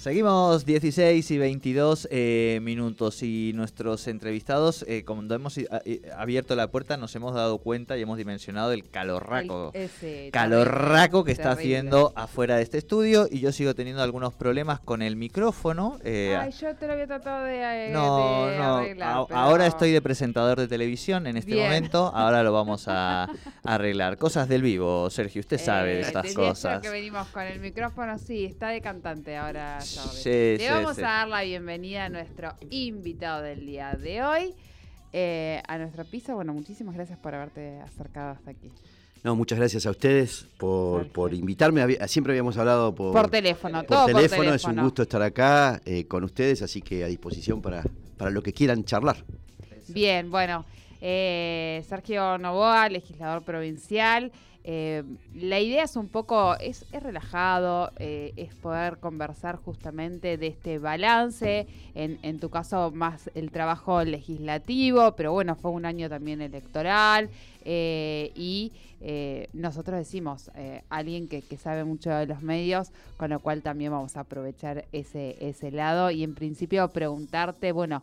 Seguimos 16 y 22 eh, minutos y nuestros entrevistados, eh, cuando hemos abierto la puerta, nos hemos dado cuenta y hemos dimensionado el calorraco, calorraco que está haciendo afuera de este estudio y yo sigo teniendo algunos problemas con el micrófono. Eh, Ay, yo te lo había tratado de, no, no, ahora estoy de presentador de televisión en este momento, ahora lo vamos a, arreglar. Cosas del vivo, Sergio, usted sabe de estas cosas. que venimos con el micrófono, sí, está de cantante ahora. Le vamos a dar la bienvenida a nuestro invitado del día de hoy, eh, a nuestro piso. Bueno, muchísimas gracias por haberte acercado hasta aquí. No, muchas gracias a ustedes por, por invitarme. siempre habíamos hablado por, por teléfono. Por, teléfono. Es un gusto estar acá eh, con ustedes, así que a disposición para, para lo que quieran charlar. Bien, bueno. Eh, Sergio Novoa, legislador provincial. Eh, la idea es un poco, es, relajado, eh, es poder conversar justamente de este balance, en, tu caso más el trabajo legislativo, pero bueno, fue un año también electoral eh, y nosotros decimos, alguien que, sabe mucho de los medios, con lo cual también vamos a aprovechar ese, ese lado y en principio preguntarte, bueno,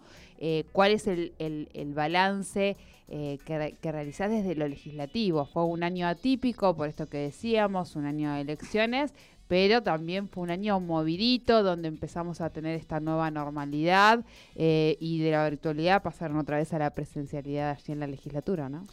¿cuál es el, el balance? Eh, que, que, realizás desde lo legislativo. Fue un año atípico, por esto que decíamos, un año de elecciones, pero también fue un año movidito donde empezamos a tener esta nueva normalidad eh, y de la virtualidad pasaron otra vez a la presencialidad allí en la legislatura, ¿no?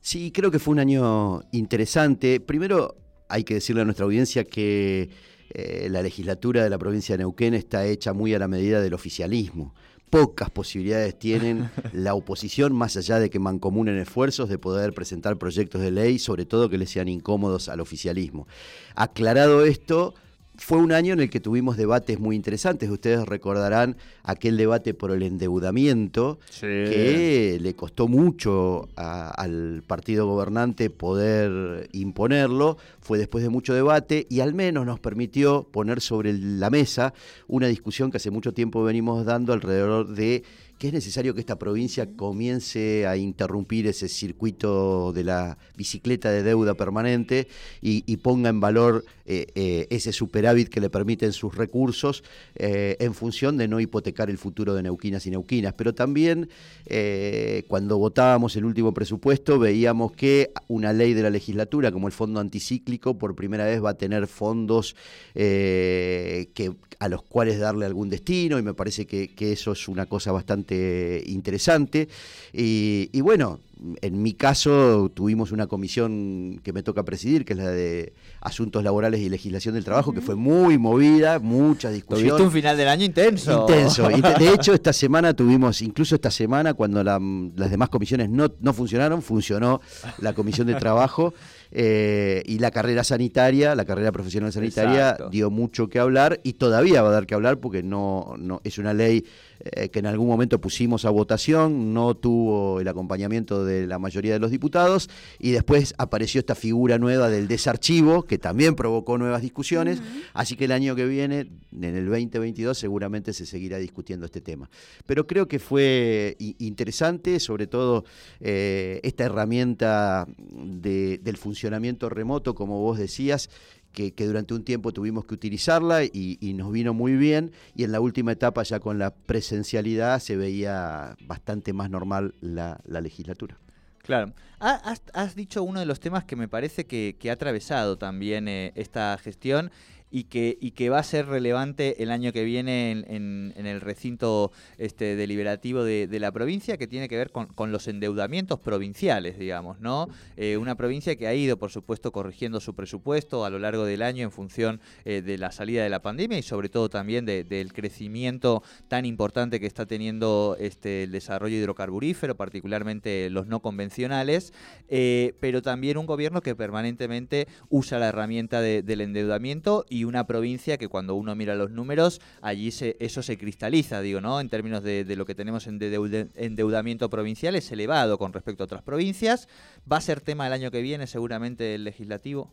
Sí, creo que fue un año interesante. Primero, hay que decirle a nuestra audiencia que eh, la legislatura de la provincia de Neuquén está hecha muy a la medida del oficialismo pocas posibilidades tienen la oposición, más allá de que mancomunen esfuerzos, de poder presentar proyectos de ley, sobre todo que les sean incómodos al oficialismo. Aclarado esto, fue un año en el que tuvimos debates muy interesantes. Ustedes recordarán aquel debate por el endeudamiento que le costó mucho al partido gobernante poder imponerlo. Fue después de mucho debate y al menos nos permitió poner sobre la mesa una discusión que hace mucho tiempo venimos dando alrededor de que es necesario que esta provincia comience a interrumpir ese circuito de la bicicleta de deuda permanente y, ponga en valor eh, eh, ese superávit que le permiten sus recursos eh, en función de no hipotecar el futuro de neuquinas y neuquinas. Pero también cuando votábamos el último presupuesto veíamos que una ley de la legislatura como el fondo anticíclico por primera vez va a tener fondos que, a los cuales darle algún destino y me parece que eso es una cosa bastante interesante. Y, bueno, en mi caso tuvimos una comisión que me toca presidir, que es la de Asuntos Laborales y Legislación del Trabajo, que fue muy movida, muchas discusiones. Tuviste un final del año intenso. Intenso. De hecho, esta semana tuvimos, incluso esta semana, cuando las demás comisiones no, no funcionaron, funcionó la Comisión de Trabajo. Eh, y la carrera sanitaria, la carrera profesional sanitaria dio mucho que hablar y todavía va a dar que hablar porque no, no es una ley eh, que en algún momento pusimos a votación, no tuvo el acompañamiento de la mayoría de los diputados y después apareció esta figura nueva del desarchivo que también provocó nuevas discusiones, así que el año que viene, en el 2022, seguramente se seguirá discutiendo este tema. Pero creo que fue interesante, sobre todo eh, esta herramienta del funcionamiento remoto, como vos decías, que, durante un tiempo tuvimos que utilizarla y, nos vino muy bien y en la última etapa ya con la presencialidad se veía bastante más normal la, legislatura. Claro. Has, dicho uno de los temas que me parece que, ha atravesado también eh, esta gestión y que, y que va a ser relevante el año que viene en, el recinto este, deliberativo de, la provincia, que tiene que ver con, los endeudamientos provinciales, digamos, ¿no? Eh, una provincia que ha ido, por supuesto, corrigiendo su presupuesto a lo largo del año en función eh, de la salida de la pandemia y sobre todo también del crecimiento tan importante que está teniendo este, el desarrollo hidrocarburífero, particularmente los no convencionales, eh, pero también un gobierno que permanentemente usa la herramienta del endeudamiento y una provincia que cuando uno mira los números, allí se, eso se cristaliza, digo, ¿no? En términos de, lo que tenemos en endeudamiento provincial es elevado con respecto a otras provincias. ¿Va a ser tema el año que viene seguramente el legislativo?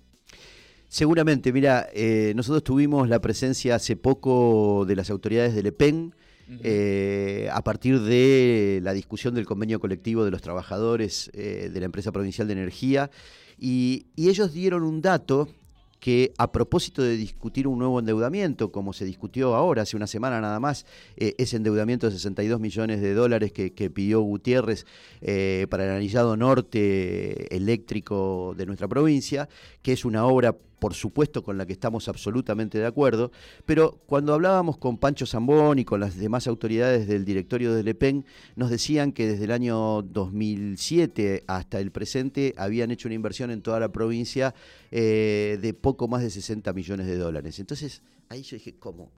Seguramente, mira, eh, nosotros tuvimos la presencia hace poco de las autoridades del EPEN, eh, a partir de la discusión del convenio colectivo de los trabajadores eh, de la empresa provincial de energía, y, ellos dieron un dato que a propósito de discutir un nuevo endeudamiento, como se discutió ahora, hace una semana nada más, eh, ese endeudamiento de 62 millones de dólares que, pidió Gutiérrez eh, para el anillado norte eléctrico de nuestra provincia, que es una obra por supuesto con la que estamos absolutamente de acuerdo, pero cuando hablábamos con Pancho Zambón y con las demás autoridades del directorio de Lepen, nos decían que desde el año 2007 hasta el presente habían hecho una inversión en toda la provincia eh, de poco más de 60 millones de dólares. Entonces, ahí yo dije, ¿cómo?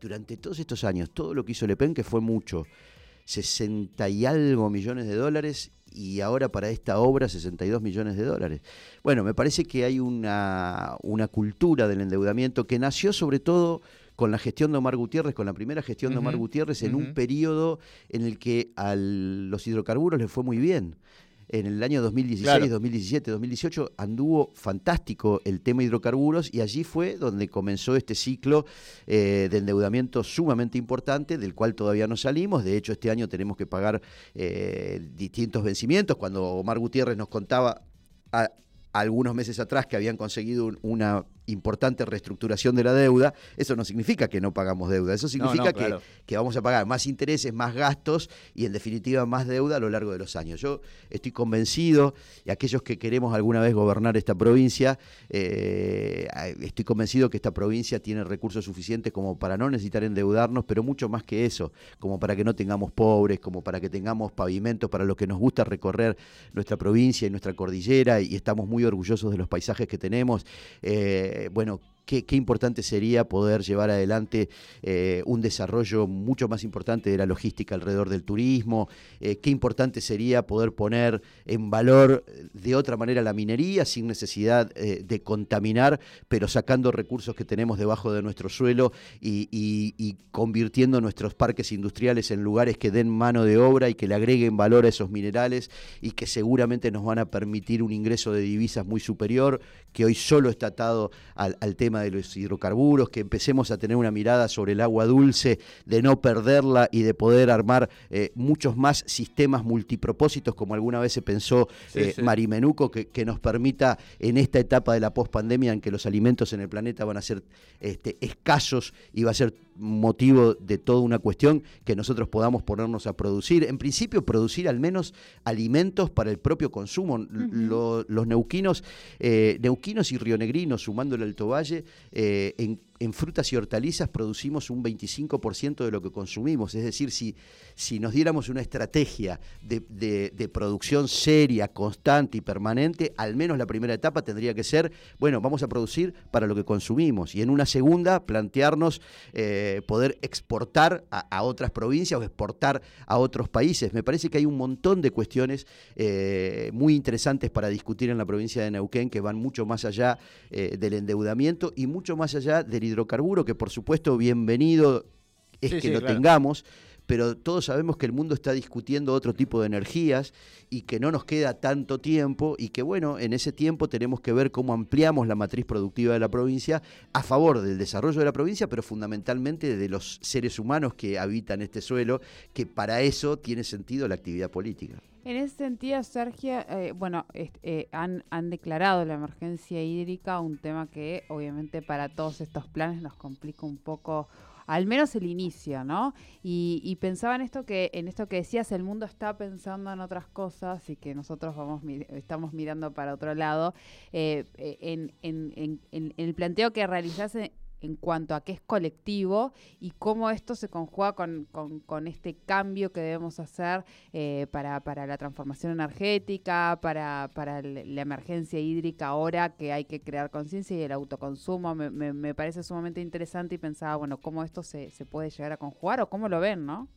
Durante todos estos años, todo lo que hizo Lepen, que fue mucho, 60 y algo millones de dólares y ahora para esta obra 62 millones de dólares. Bueno, me parece que hay una, una cultura del endeudamiento que nació sobre todo con la gestión de Omar Gutiérrez, con la primera gestión de Omar Gutiérrez, en un periodo en el que a los hidrocarburos les fue muy bien en el año 2016, 2017, 2018 anduvo fantástico el tema hidrocarburos y allí fue donde comenzó este ciclo eh, de endeudamiento sumamente importante del cual todavía no salimos. De hecho, este año tenemos que pagar eh, distintos vencimientos. Cuando Omar Gutiérrez nos contaba algunos meses atrás que habían conseguido una importante reestructuración de la deuda, eso no significa que no pagamos deuda, eso significa que, que, vamos a pagar más intereses, más gastos y en definitiva más deuda a lo largo de los años. Yo estoy convencido, y aquellos que queremos alguna vez gobernar esta provincia, eh, estoy convencido que esta provincia tiene recursos suficientes como para no necesitar endeudarnos, pero mucho más que eso, como para que no tengamos pobres, como para que tengamos pavimentos para los que nos gusta recorrer nuestra provincia y nuestra cordillera y estamos muy orgullosos de los paisajes que tenemos. Eh, eh, bueno, qué, importante sería poder llevar adelante eh, un desarrollo mucho más importante de la logística alrededor del turismo, eh, qué importante sería poder poner en valor de otra manera la minería sin necesidad de contaminar, pero sacando recursos que tenemos debajo de nuestro suelo y, convirtiendo nuestros parques industriales en lugares que den mano de obra y que le agreguen valor a esos minerales y que seguramente nos van a permitir un ingreso de divisas muy superior, que hoy solo está atado al, tema de los hidrocarburos, que empecemos a tener una mirada sobre el agua dulce, de no perderla y de poder armar eh, muchos más sistemas multipropósitos, como alguna vez se pensó eh, Marimenuco, que, que, nos permita en esta etapa de la pospandemia en que los alimentos en el planeta van a ser este, escasos y va a ser motivo de toda una cuestión que nosotros podamos ponernos a producir. En principio, producir al menos alimentos para el propio consumo. los neuquinos, eh, neuquinos y rionegrinos, sumándole al Valle, eh, en en frutas y hortalizas producimos un 25% de lo que consumimos. Es decir, si, si nos diéramos una estrategia de, producción seria, constante y permanente, al menos la primera etapa tendría que ser, bueno, vamos a producir para lo que consumimos. Y en una segunda, plantearnos eh, poder exportar a, otras provincias o exportar a otros países. Me parece que hay un montón de cuestiones eh, muy interesantes para discutir en la provincia de Neuquén que van mucho más allá eh, del endeudamiento y mucho más allá del hidrocarburo, que por supuesto bienvenido es que lo tengamos, pero todos sabemos que el mundo está discutiendo otro tipo de energías y que no nos queda tanto tiempo y que bueno, en ese tiempo tenemos que ver cómo ampliamos la matriz productiva de la provincia a favor del desarrollo de la provincia, pero fundamentalmente de los seres humanos que habitan este suelo, que para eso tiene sentido la actividad política. En ese sentido, Sergio, eh, bueno, eh, han, han declarado la emergencia hídrica, un tema que obviamente para todos estos planes nos complica un poco al menos el inicio, ¿no? Y, pensaba en esto que en esto que decías, el mundo está pensando en otras cosas y que nosotros vamos estamos mirando para otro lado. Eh, en, el planteo que realizás en cuanto a qué es colectivo y cómo esto se conjuga con, con, este cambio que debemos hacer eh, para, para, la transformación energética, para, para, la emergencia hídrica ahora que hay que crear conciencia y el autoconsumo. Me, me, parece sumamente interesante y pensaba, bueno, cómo esto se, se puede llegar a conjugar o cómo lo ven, ¿no?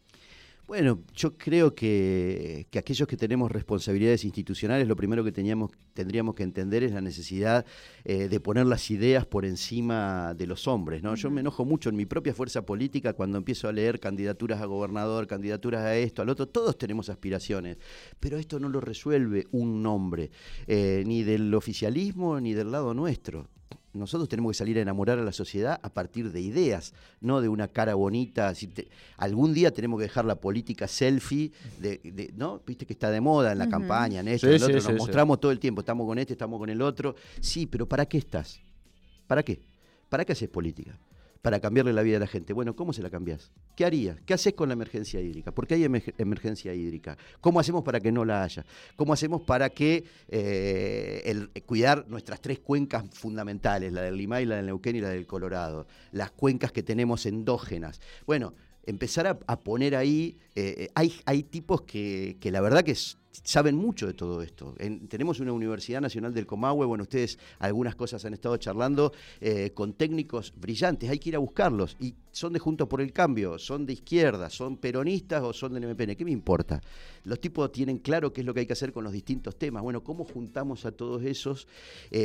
Bueno, yo creo que, aquellos que tenemos responsabilidades institucionales, lo primero que teníamos, tendríamos que entender es la necesidad eh, de poner las ideas por encima de los hombres. ¿no? Yo me enojo mucho en mi propia fuerza política cuando empiezo a leer candidaturas a gobernador, candidaturas a esto, al otro. Todos tenemos aspiraciones, pero esto no lo resuelve un nombre, eh, ni del oficialismo ni del lado nuestro nosotros tenemos que salir a enamorar a la sociedad a partir de ideas, no de una cara bonita. algún día tenemos que dejar la política selfie, de, ¿no? Viste que está de moda en la campaña, en esto, en el otro. Nos mostramos todo el tiempo, estamos con este, estamos con el otro. Sí, pero ¿para qué estás? ¿Para qué? ¿Para qué haces política? Para cambiarle la vida a la gente. Bueno, ¿cómo se la cambias? ¿Qué harías? ¿Qué haces con la emergencia hídrica? ¿Por qué hay emergencia hídrica? ¿Cómo hacemos para que no la haya? ¿Cómo hacemos para que eh, el, cuidar nuestras tres cuencas fundamentales, la del Limay, la del Neuquén y la del Colorado, las cuencas que tenemos endógenas? Bueno, empezar a, poner ahí, eh, eh, hay, hay tipos que, que la verdad que saben mucho de todo esto. tenemos una Universidad Nacional del Comahue, bueno, ustedes algunas cosas han estado charlando eh, con técnicos brillantes, hay que ir a buscarlos. Y son de Juntos por el Cambio, son de izquierda, son peronistas o son del MPN, ¿qué me importa? Los tipos tienen claro qué es lo que hay que hacer con los distintos temas. Bueno, ¿cómo juntamos a todos esos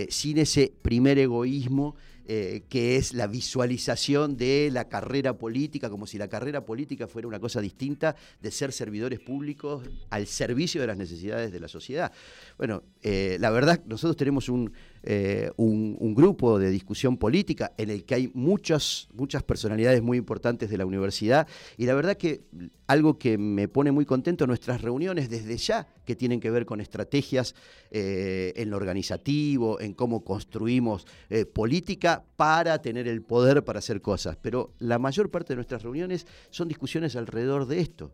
sin ese primer egoísmo? Eh, que es la visualización de la carrera política, como si la carrera política fuera una cosa distinta de ser servidores públicos al servicio de las necesidades de la sociedad. Bueno, eh, la verdad, nosotros tenemos un, eh, un, grupo de discusión política en el que hay muchas, muchas personalidades muy importantes de la universidad y la verdad que algo que me pone muy contento en nuestras reuniones desde ya, que tienen que ver con estrategias eh, en lo organizativo, en cómo construimos política para tener el poder para hacer cosas, pero la mayor parte de nuestras reuniones son discusiones alrededor de esto.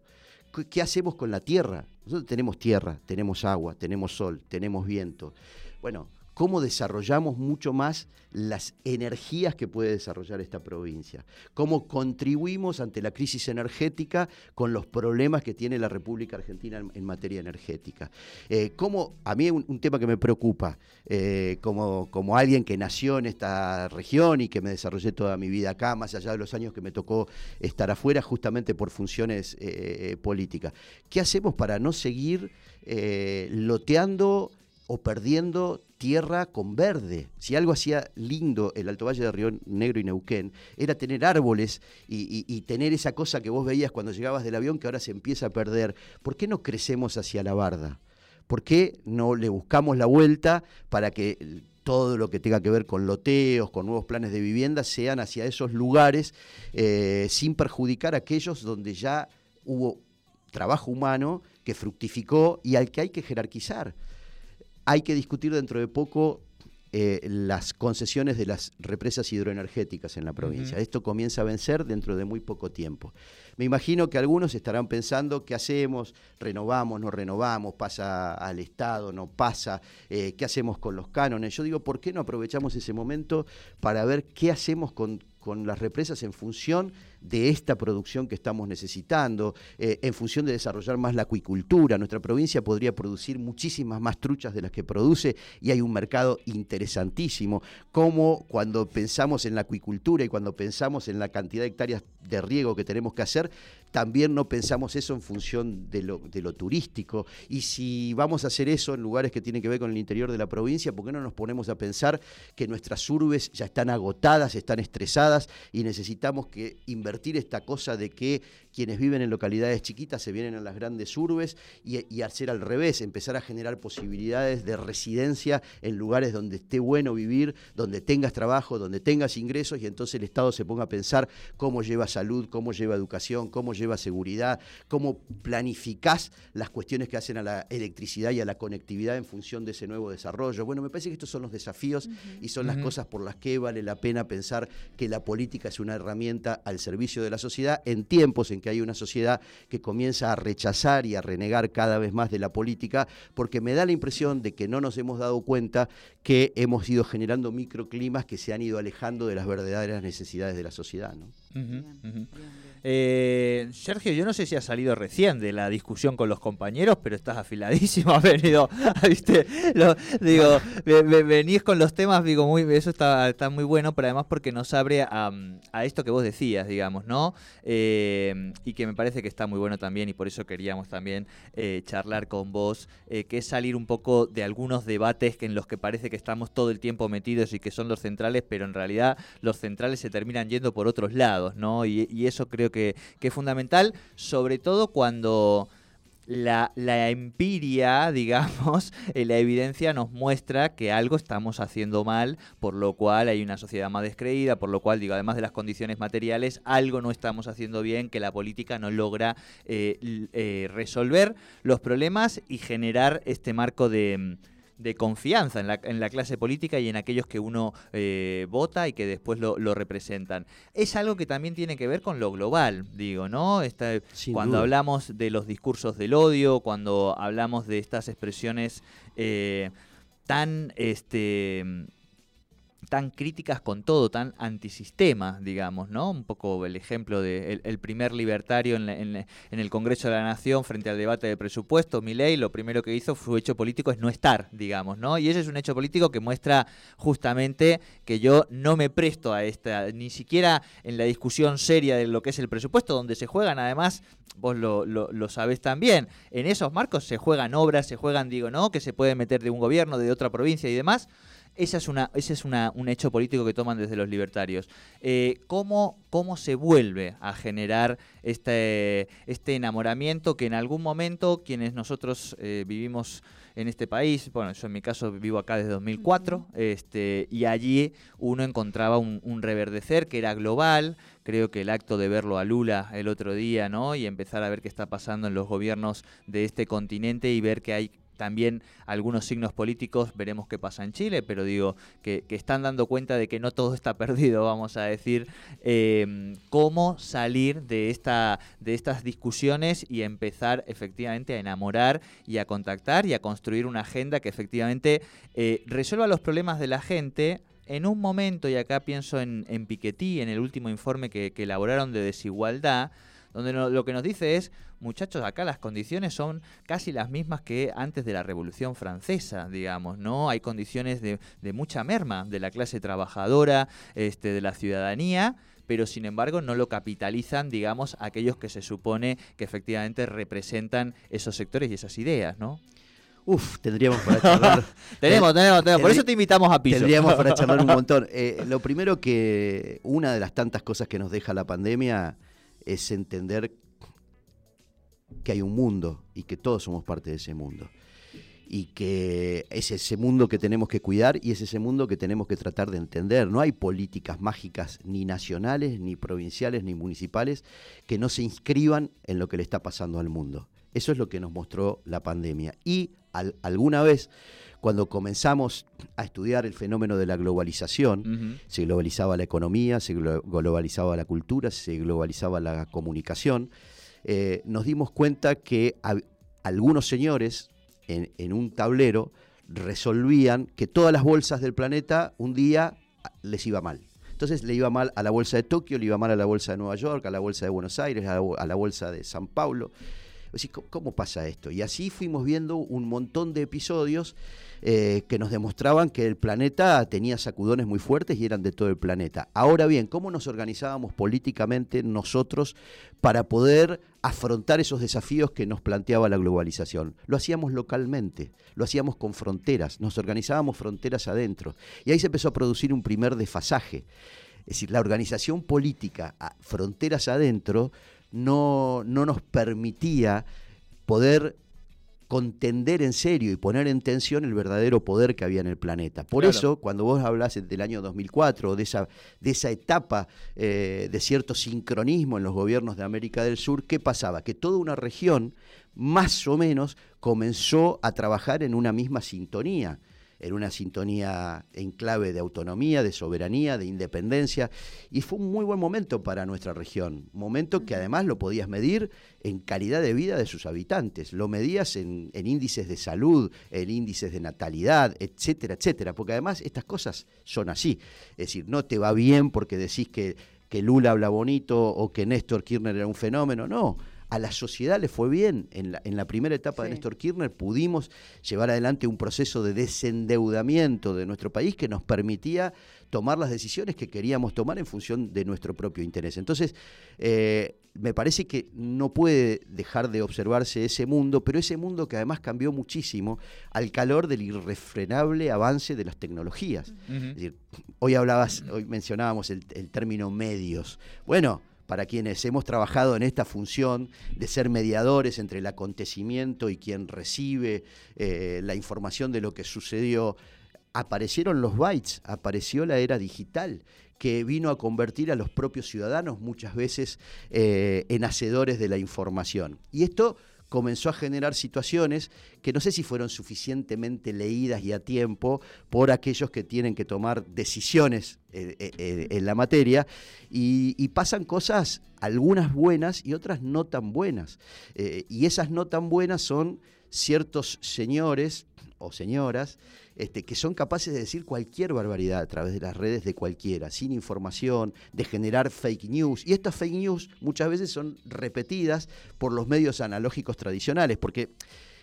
¿Qué hacemos con la tierra? Nosotros tenemos tierra, tenemos agua, tenemos sol, tenemos viento. Bueno, cómo desarrollamos mucho más las energías que puede desarrollar esta provincia, cómo contribuimos ante la crisis energética con los problemas que tiene la República Argentina en, materia energética. Eh, cómo, a mí un, un tema que me preocupa, eh, como, como alguien que nació en esta región y que me desarrollé toda mi vida acá, más allá de los años que me tocó estar afuera justamente por funciones eh, políticas, ¿qué hacemos para no seguir loteando o perdiendo tierra con verde. Si algo hacía lindo el Alto Valle de Río Negro y Neuquén, era tener árboles y, tener esa cosa que vos veías cuando llegabas del avión que ahora se empieza a perder. ¿Por qué no crecemos hacia la barda? ¿Por qué no le buscamos la vuelta para que todo lo que tenga que ver con loteos, con nuevos planes de vivienda, sean hacia esos lugares eh, sin perjudicar a aquellos donde ya hubo trabajo humano que fructificó y al que hay que jerarquizar? Hay que discutir dentro de poco eh, las concesiones de las represas hidroenergéticas en la provincia. Esto comienza a vencer dentro de muy poco tiempo. Me imagino que algunos estarán pensando qué hacemos, renovamos, no renovamos, pasa al Estado, no pasa, eh, qué hacemos con los cánones. Yo digo, ¿por qué no aprovechamos ese momento para ver qué hacemos con con las represas en función de esta producción que estamos necesitando, eh, en función de desarrollar más la acuicultura. Nuestra provincia podría producir muchísimas más truchas de las que produce y hay un mercado interesantísimo. Como cuando pensamos en la acuicultura y cuando pensamos en la cantidad de hectáreas de riego que tenemos que hacer, también no pensamos eso en función de lo, turístico. Y si vamos a hacer eso en lugares que tienen que ver con el interior de la provincia, ¿por qué no nos ponemos a pensar que nuestras urbes ya están agotadas, están estresadas y necesitamos que invertir esta cosa de que quienes viven en localidades chiquitas se vienen a las grandes urbes y, y hacer al revés, empezar a generar posibilidades de residencia en lugares donde esté bueno vivir, donde tengas trabajo, donde tengas ingresos y entonces el Estado se ponga a pensar cómo lleva salud, cómo lleva educación, cómo lleva seguridad, cómo planificás las cuestiones que hacen a la electricidad y a la conectividad en función de ese nuevo desarrollo. Bueno, me parece que estos son los desafíos y son las cosas por las que vale la pena pensar que la política es una herramienta al servicio de la sociedad en tiempos en que hay una sociedad que comienza a rechazar y a renegar cada vez más de la política, porque me da la impresión de que no nos hemos dado cuenta que hemos ido generando microclimas que se han ido alejando de las verdaderas necesidades de la sociedad. ¿no? Eh, Sergio, yo no sé si has salido recién de la discusión con los compañeros, pero estás afiladísimo, has venido, ¿viste? digo, venís con los temas, digo, muy, eso está, está muy bueno, pero además porque nos abre a, esto que vos decías, digamos, ¿no? Eh, y que me parece que está muy bueno también, y por eso queríamos también eh, charlar con vos, que es salir un poco de algunos debates en los que parece que estamos todo el tiempo metidos y que son los centrales, pero en realidad los centrales se terminan yendo por otros lados, ¿no? Y, eso creo que es fundamental, sobre todo cuando la, empiria, digamos, eh, la evidencia nos muestra que algo estamos haciendo mal, por lo cual hay una sociedad más descreída, por lo cual, digo, además de las condiciones materiales, algo no estamos haciendo bien, que la política no logra eh, eh, resolver los problemas y generar este marco de de confianza en la, en la, clase política y en aquellos que uno eh, vota y que después lo, representan. Es algo que también tiene que ver con lo global, digo, ¿no? cuando hablamos de los discursos del odio, cuando hablamos de estas expresiones eh, tan este tan críticas con todo, tan antisistema, digamos, ¿no? Un poco el ejemplo de el, primer libertario en, en, el Congreso de la Nación frente al debate de presupuesto, Milei, lo primero que hizo, su hecho político es no estar, digamos, ¿no? Y ese es un hecho político que muestra justamente que yo no me presto a esta, ni siquiera en la discusión seria de lo que es el presupuesto, donde se juegan además, vos lo, lo, lo sabés también, en esos marcos se juegan obras, se juegan, digo, ¿no? Que se puede meter de un gobierno, de otra provincia y demás esa es una, ese es una, un hecho político que toman desde los libertarios. Eh, ¿cómo, ¿Cómo se vuelve a generar este, este enamoramiento que en algún momento quienes nosotros eh, vivimos en este país, bueno, yo en mi caso vivo acá desde 2004, este, y allí uno encontraba un, un, reverdecer que era global, creo que el acto de verlo a Lula el otro día, ¿no? Y empezar a ver qué está pasando en los gobiernos de este continente y ver que hay también algunos signos políticos, veremos qué pasa en Chile, pero digo que, están dando cuenta de que no todo está perdido, vamos a decir, em, cómo salir de, esta, de estas discusiones y empezar efectivamente a enamorar y a contactar y a construir una agenda que efectivamente eh, resuelva los problemas de la gente en un momento, y acá pienso en, en Piketty, en el último informe que, que elaboraron de desigualdad, donde lo que nos dice es, muchachos, acá las condiciones son casi las mismas que antes de la Revolución Francesa, digamos, ¿no? Hay condiciones de, mucha merma de la clase trabajadora, este, de la ciudadanía, pero sin embargo no lo capitalizan, digamos, aquellos que se supone que efectivamente representan esos sectores y esas ideas, ¿no? Uf, tendríamos para charlar. tenemos, tenemos, tenemos. Por eso te invitamos a piso. Tendríamos para charlar un montón. Eh, lo primero que, una de las tantas cosas que nos deja la pandemia es entender que hay un mundo y que todos somos parte de ese mundo. Y que es ese mundo que tenemos que cuidar y es ese mundo que tenemos que tratar de entender. No hay políticas mágicas ni nacionales, ni provinciales, ni municipales que no se inscriban en lo que le está pasando al mundo. Eso es lo que nos mostró la pandemia. Y alguna vez, cuando comenzamos a estudiar el fenómeno de la globalización, se globalizaba la economía, se globalizaba la cultura, se globalizaba la comunicación, eh, nos dimos cuenta que algunos señores en, un tablero resolvían que todas las bolsas del planeta un día les iba mal. Entonces le iba mal a la bolsa de Tokio, le iba mal a la bolsa de Nueva York, a la bolsa de Buenos Aires, a la, bolsa de San Paulo. ¿Cómo pasa esto? Y así fuimos viendo un montón de episodios eh, que nos demostraban que el planeta tenía sacudones muy fuertes y eran de todo el planeta. Ahora bien, ¿cómo nos organizábamos políticamente nosotros para poder afrontar esos desafíos que nos planteaba la globalización? Lo hacíamos localmente, lo hacíamos con fronteras, nos organizábamos fronteras adentro. Y ahí se empezó a producir un primer desfasaje. Es decir, la organización política a fronteras adentro no, no nos permitía poder contender en serio y poner en tensión el verdadero poder que había en el planeta. Por eso, cuando vos hablas del año 2004, de esa, de esa etapa eh, de cierto sincronismo en los gobiernos de América del Sur, ¿qué pasaba? Que toda una región, más o menos, comenzó a trabajar en una misma sintonía en una sintonía en clave de autonomía, de soberanía, de independencia, y fue un muy buen momento para nuestra región, momento que además lo podías medir en calidad de vida de sus habitantes, lo medías en, índices de salud, en índices de natalidad, etcétera, etcétera, porque además estas cosas son así, es decir, no te va bien porque decís que, que Lula habla bonito o que Néstor Kirchner era un fenómeno, no, a la sociedad le fue bien. En la, en la primera etapa de Néstor Kirchner pudimos llevar adelante un proceso de desendeudamiento de nuestro país que nos permitía tomar las decisiones que queríamos tomar en función de nuestro propio interés. Entonces, eh, me parece que no puede dejar de observarse ese mundo, pero ese mundo que además cambió muchísimo al calor del irrefrenable avance de las tecnologías. Es decir, hoy hablabas, hoy mencionábamos el, el término medios. Bueno, para quienes hemos trabajado en esta función de ser mediadores entre el acontecimiento y quien recibe eh, la información de lo que sucedió, aparecieron los bytes, apareció la era digital que vino a convertir a los propios ciudadanos muchas veces eh, en hacedores de la información. Y esto comenzó a generar situaciones que no sé si fueron suficientemente leídas y a tiempo por aquellos que tienen que tomar decisiones eh, eh, eh, en la materia y, pasan cosas, algunas buenas y otras no tan buenas. y esas no tan buenas son ciertos señores o señoras este, que son capaces de decir cualquier barbaridad a través de las redes de cualquiera, sin información, de generar fake news. Y estas fake news muchas veces son repetidas por los medios analógicos tradicionales, porque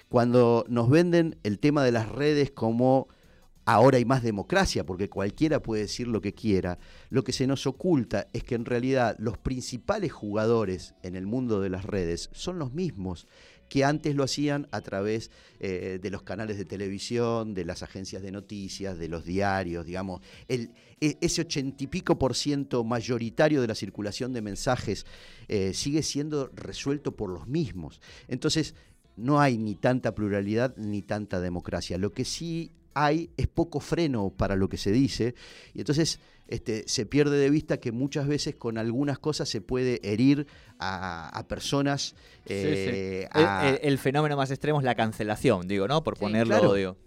cuando nos venden el tema de las redes como ahora hay más democracia, porque cualquiera puede decir lo que quiera, lo que se nos oculta es que en realidad los principales jugadores en el mundo de las redes son los mismos que antes lo hacían a través eh, de los canales de televisión, de las agencias de noticias, de los diarios, digamos. E, ese ochenta y pico por ciento mayoritario de la circulación de mensajes eh, sigue siendo resuelto por los mismos. Entonces, no hay ni tanta pluralidad ni tanta democracia. Lo que sí hay es poco freno para lo que se dice y entonces este, se pierde de vista que muchas veces con algunas cosas se puede herir a, personas. Eh, el, fenómeno más extremo es la cancelación, digo, ¿no? Por ponerlo, odio.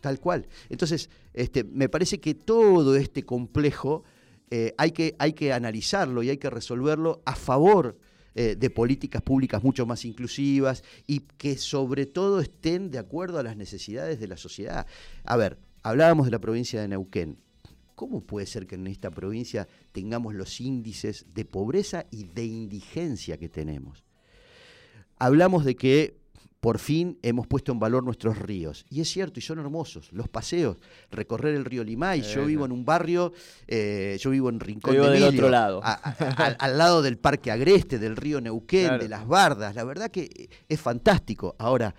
Tal cual. Entonces, este, me parece que todo este complejo eh, hay, que, hay que analizarlo y hay que resolverlo a favor eh, de políticas públicas mucho más inclusivas y que sobre todo estén de acuerdo a las necesidades de la sociedad. A ver, hablábamos de la provincia de Neuquén. ¿Cómo puede ser que en esta provincia tengamos los índices de pobreza y de indigencia que tenemos? Hablamos de que por fin hemos puesto en valor nuestros ríos. Y es cierto, y son hermosos. Los paseos, recorrer el río Limay. yo vivo en un barrio, eh, yo vivo en Rincón de del otro lado. al lado del Parque Agreste, del río Neuquén, de las Bardas. La verdad que es fantástico. Ahora,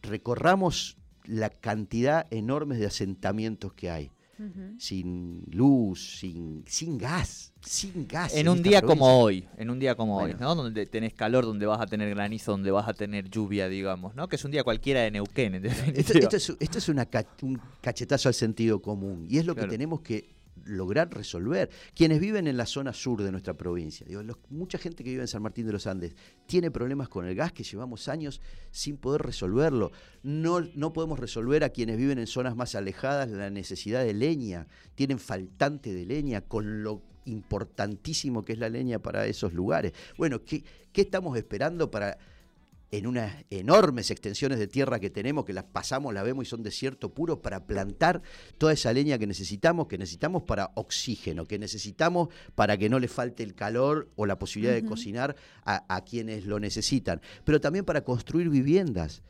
recorramos la cantidad enorme de asentamientos que hay sin luz, sin, sin gas, sin gas. En, un día como hoy, en un día como hoy, ¿no? Donde tenés calor, donde vas a tener granizo, donde vas a tener lluvia, digamos, ¿no? Que es un día cualquiera de Neuquén, en definitiva. Esto, es, esto es una, un cachetazo al sentido común y es lo que tenemos que lograr resolver. Quienes viven en la zona sur de nuestra provincia, mucha gente que vive en San Martín de los Andes tiene problemas con el gas que llevamos años sin poder resolverlo. No, no podemos resolver a quienes viven en zonas más alejadas la necesidad de leña, tienen faltante de leña con lo importantísimo que es la leña para esos lugares. Bueno, ¿qué, qué estamos esperando para en unas enormes extensiones de tierra que tenemos, que las pasamos, la vemos y son desierto puro, para plantar toda esa leña que necesitamos, que necesitamos para oxígeno, que necesitamos para que no le falte el calor o la posibilidad de cocinar a, a, quienes lo necesitan, pero también para construir viviendas.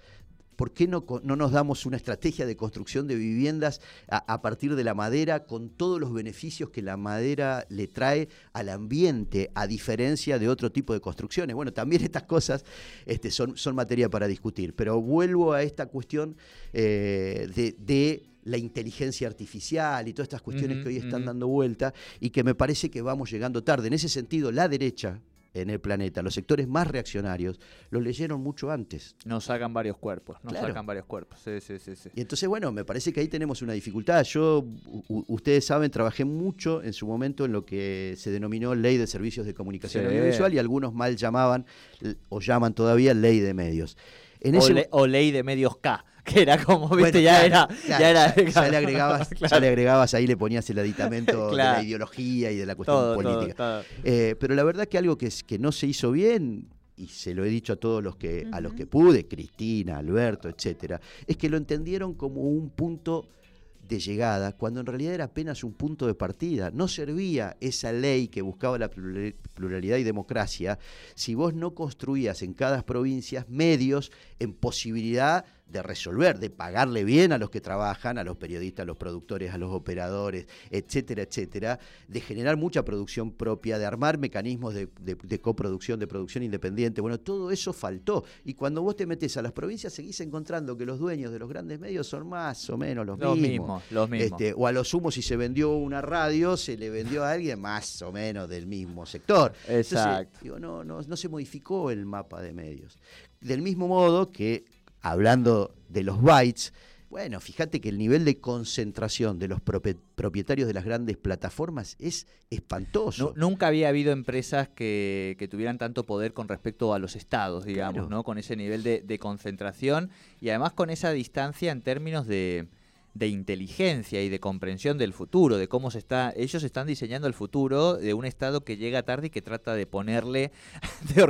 ¿Por qué no, no, nos damos una estrategia de construcción de viviendas a, partir de la madera con todos los beneficios que la madera le trae al ambiente, a diferencia de otro tipo de construcciones? Bueno, también estas cosas este, son, son materia para discutir, pero vuelvo a esta cuestión eh, de, la inteligencia artificial y todas estas cuestiones que hoy están dando vuelta y que me parece que vamos llegando tarde. En ese sentido, la derecha, en el planeta, los sectores más reaccionarios, los leyeron mucho antes. Nos sacan varios cuerpos, nos sacan varios cuerpos. Sí, sí, sí, Y entonces, bueno, me parece que ahí tenemos una dificultad. Yo, ustedes saben, trabajé mucho en su momento en lo que se denominó Ley de Servicios de Comunicación Audiovisual y algunos mal llamaban o llaman todavía Ley de Medios. O, ley de medios K, que era como, viste, ya, era, ya, era. Ya, le agregabas, ya le agregabas, ahí le ponías el aditamento de la ideología y de la cuestión política. Eh, pero la verdad que algo que, que no se hizo bien, y se lo he dicho a todos los que, a los que pude, Cristina, Alberto, etcétera, es que lo entendieron como un punto de llegada, cuando en realidad era apenas un punto de partida. No servía esa ley que buscaba la pluralidad y democracia si vos no construías en cada provincia medios en posibilidad de resolver, de pagarle bien a los que trabajan, a los periodistas, a los productores, a los operadores, etcétera, etcétera, de generar mucha producción propia, de armar mecanismos de, coproducción, de producción independiente. Bueno, todo eso faltó. Y cuando vos te metes a las provincias, seguís encontrando que los dueños de los grandes medios son más o menos los, mismos. Los mismos. Este, o a lo sumo, si se vendió una radio, se le vendió a alguien más o menos del mismo sector. Exacto. digo, no, no, no se modificó el mapa de medios. Del mismo modo que hablando de los bytes, bueno, fíjate que el nivel de concentración de los propietarios de las grandes plataformas es espantoso. nunca había habido empresas que, tuvieran tanto poder con respecto a los estados, digamos, ¿no? Con ese nivel de, concentración y además con esa distancia en términos de, de inteligencia y de comprensión del futuro, de cómo se está, ellos están diseñando el futuro de un Estado que llega tarde y que trata de ponerle, de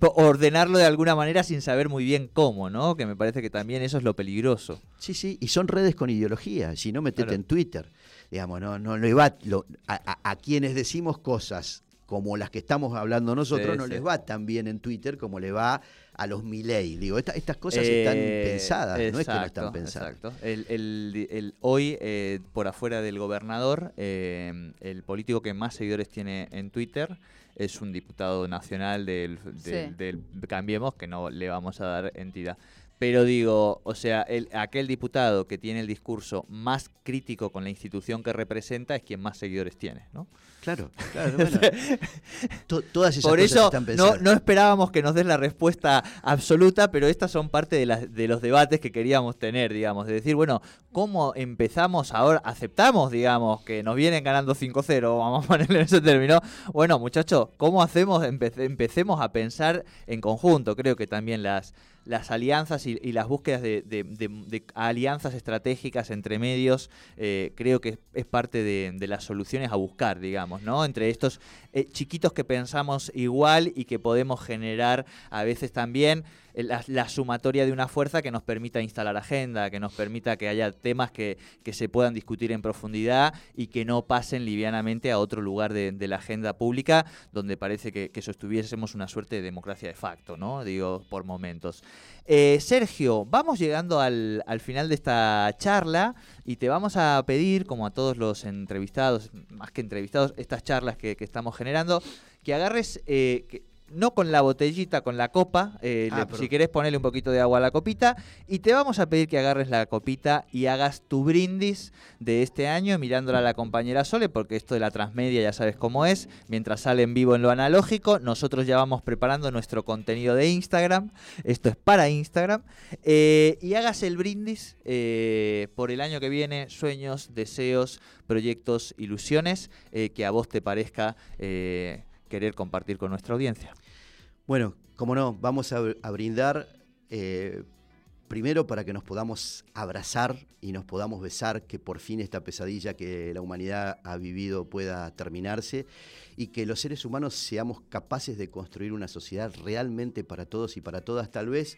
ordenarlo de alguna manera sin saber muy bien cómo, ¿no? Que me parece que también eso es lo peligroso. Sí, sí, y son redes con ideología, si no metete en Twitter, digamos, no, no le va, a, quienes decimos cosas como las que estamos hablando nosotros, no les va tan bien en Twitter como le va a los Milei. Digo, estas cosas están eh, pensadas, no es que no están pensadas. Exacto. El, hoy, eh, por afuera del gobernador, eh, el político que más seguidores tiene en Twitter es un diputado nacional del, del, Cambiemos, que no le vamos a dar entidad. Pero digo, o sea, el, aquel diputado que tiene el discurso más crítico con la institución que representa es quien más seguidores tiene, ¿no? Claro, claro. Bueno. todas esas Por eso no, no, esperábamos que nos des la respuesta absoluta, pero estas son parte de, las, de los debates que queríamos tener, digamos, de decir, bueno, ¿cómo empezamos ahora? ¿Aceptamos, digamos, que nos vienen ganando 5-0? Vamos a ponerle en ese término. Bueno, muchachos, ¿cómo hacemos? empecemos a pensar en conjunto. Creo que también las las alianzas y, las búsquedas de, alianzas estratégicas entre medios, eh, creo que es, parte de, las soluciones a buscar, digamos, ¿no? Entre estos eh, chiquitos que pensamos igual y que podemos generar a veces también eh, la, sumatoria de una fuerza que nos permita instalar agenda, que nos permita que haya temas que, se puedan discutir en profundidad y que no pasen livianamente a otro lugar de, la agenda pública, donde parece que, que, sostuviésemos una suerte de democracia de facto, ¿no? Digo, por momentos. Eh, Sergio, vamos llegando al, final de esta charla y te vamos a pedir, como a todos los entrevistados, más que entrevistados, estas charlas que, estamos generando, que agarres, eh, no con la botellita, con la copa. Eh, ah, si querés ponerle un poquito de agua a la copita. Y te vamos a pedir que agarres la copita y hagas tu brindis de este año mirándola a la compañera Sole, porque esto de la transmedia ya sabes cómo es. Mientras sale en vivo en lo analógico, nosotros ya vamos preparando nuestro contenido de Instagram. Esto es para Instagram. Eh, y hagas el brindis eh, por el año que viene, sueños, deseos, proyectos, ilusiones, que a vos te parezca querer compartir con nuestra audiencia. Bueno, como no, vamos a, brindar eh, primero para que nos podamos abrazar y nos podamos besar, que por fin esta pesadilla que la humanidad ha vivido pueda terminarse y que los seres humanos seamos capaces de construir una sociedad realmente para todos y para todas. Tal vez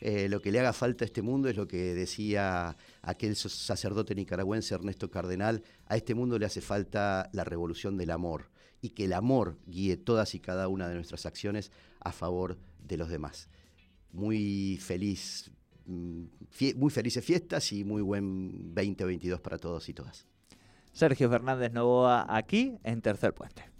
eh, lo que le haga falta a este mundo es lo que decía aquel sacerdote nicaragüense Ernesto Cardenal, a este mundo le hace falta la revolución del amor y que el amor guíe todas y cada una de nuestras acciones a favor de los demás. Muy feliz, mm, muy felices fiestas y muy buen 2022 para todos y todas. Sergio Fernández Novoa aquí en Tercer Puente.